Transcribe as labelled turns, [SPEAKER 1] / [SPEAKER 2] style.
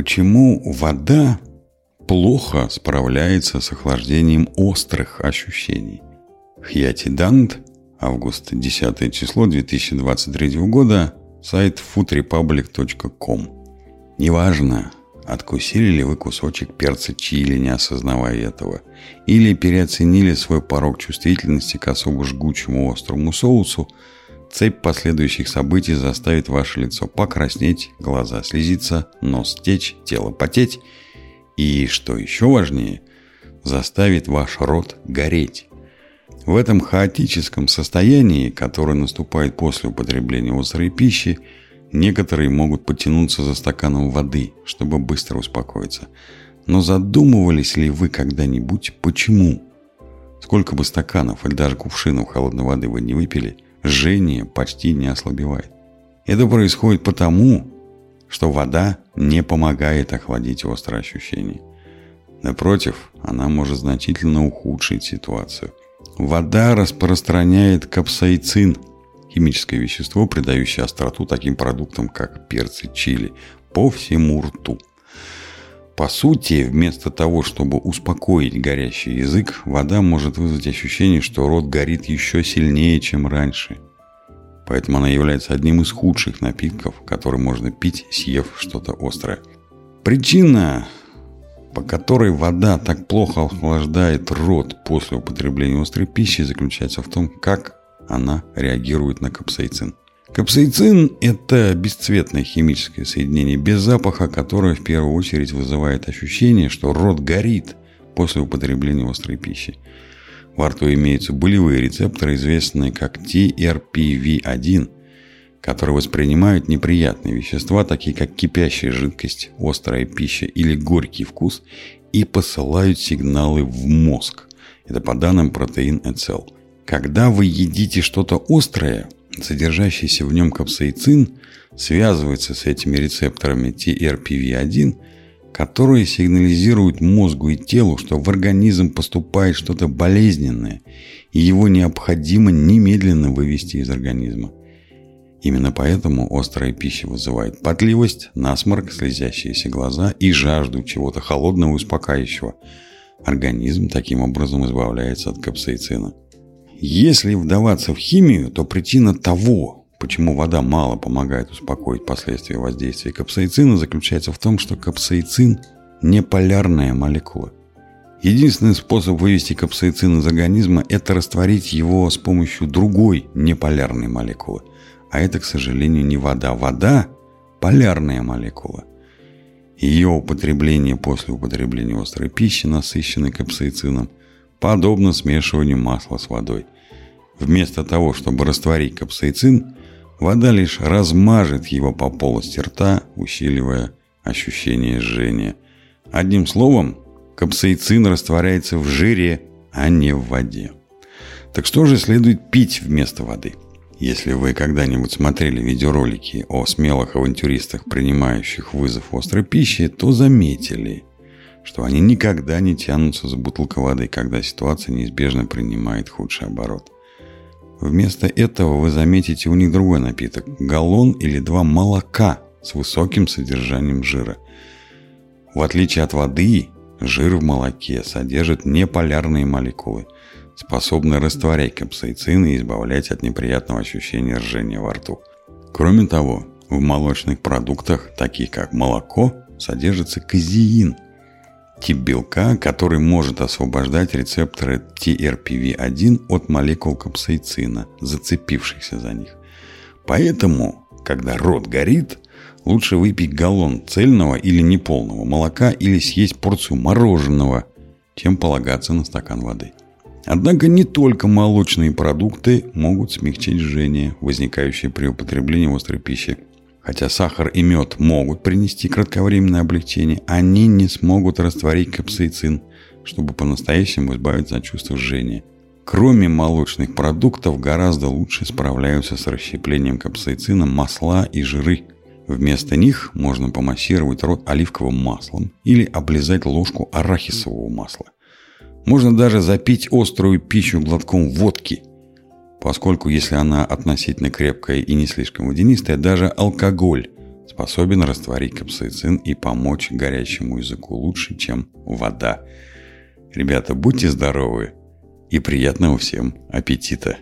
[SPEAKER 1] Почему вода плохо справляется с охлаждением острых ощущений? Хьятидант, август 10 число 2023 года, сайт foodrepublic.com. Неважно, откусили ли вы кусочек перца чили, не осознавая этого, или переоценили свой порог чувствительности к особо жгучему острому соусу, цепь последующих событий заставит ваше лицо покраснеть, глаза слезиться, нос течь, тело потеть и, что еще важнее, заставит ваш рот гореть. В этом хаотическом состоянии, которое наступает после употребления острой пищи, некоторые могут потянуться за стаканом воды, чтобы быстро успокоиться. Но задумывались ли вы когда-нибудь, почему? Сколько бы стаканов или даже кувшинов холодной воды вы не выпили, жжение почти не ослабевает. Это происходит потому, что вода не помогает охладить острые ощущения. Напротив, она может значительно ухудшить ситуацию. Вода распространяет капсаицин, химическое вещество, придающее остроту таким продуктам, как перцы, чили, по всему рту. По сути, вместо того, чтобы успокоить горящий язык, вода может вызвать ощущение, что рот горит еще сильнее, чем раньше. Поэтому она является одним из худших напитков, который можно пить, съев что-то острое. Причина по которой вода так плохо охлаждает рот после употребления острой пищи, заключается в том, как она реагирует на капсаицин. Капсаицин – это бесцветное химическое соединение без запаха, которое в первую очередь вызывает ощущение, что рот горит после употребления острой пищи. Во рту имеются болевые рецепторы, известные как TRPV1, которые воспринимают неприятные вещества, такие как кипящая жидкость, острая пища или горький вкус, и посылают сигналы в мозг. Это по данным протеин Эцел. Когда вы едите что-то острое, содержащийся в нем капсаицин связывается с этими рецепторами TRPV1, которые сигнализируют мозгу и телу, что в организм поступает что-то болезненное, и его необходимо немедленно вывести из организма. Именно поэтому острая пища вызывает потливость, насморк, слезящиеся глаза и жажду чего-то холодного и успокаивающего. Организм таким образом избавляется от капсаицина. Если вдаваться в химию, то причина того, почему вода мало помогает успокоить последствия воздействия капсаицина, заключается в том, что капсаицин – не полярная молекула. Единственный способ вывести капсаицин из организма – это растворить его с помощью другой неполярной молекулы – а это, к сожалению, не вода. Вода – полярная молекула. Ее употребление после употребления острой пищи, насыщенной капсаицином, подобно смешиванию масла с водой. Вместо того, чтобы растворить капсаицин, вода лишь размажет его по полости рта, усиливая ощущение жжения. Одним словом, капсаицин растворяется в жире, а не в воде. Так что же следует пить вместо воды – если вы когда-нибудь смотрели видеоролики о смелых авантюристах, принимающих вызов острой пищи, то заметили, что они никогда не тянутся за бутылкой воды, когда ситуация неизбежно принимает худший оборот. Вместо этого вы заметите у них другой напиток – галлон или два молока с высоким содержанием жира. В отличие от воды, жир в молоке содержит неполярные молекулы – способны растворять капсаицин и избавлять от неприятного ощущения ржения во рту. Кроме того, в молочных продуктах, таких как молоко, содержится казеин – тип белка, который может освобождать рецепторы TRPV1 от молекул капсаицина, зацепившихся за них. Поэтому, когда рот горит, лучше выпить галлон цельного или неполного молока или съесть порцию мороженого, чем полагаться на стакан воды. Однако не только молочные продукты могут смягчить жжение, возникающее при употреблении острой пищи. Хотя сахар и мед могут принести кратковременное облегчение, они не смогут растворить капсаицин, чтобы по-настоящему избавиться от чувства жжения. Кроме молочных продуктов, гораздо лучше справляются с расщеплением капсаицина масла и жиры. Вместо них можно помассировать рот оливковым маслом или облизать ложку арахисового масла – можно даже запить острую пищу глотком водки, поскольку если она относительно крепкая и не слишком водянистая, даже алкоголь способен растворить капсаицин и помочь горячему языку лучше, чем вода. Ребята, будьте здоровы и приятного всем аппетита!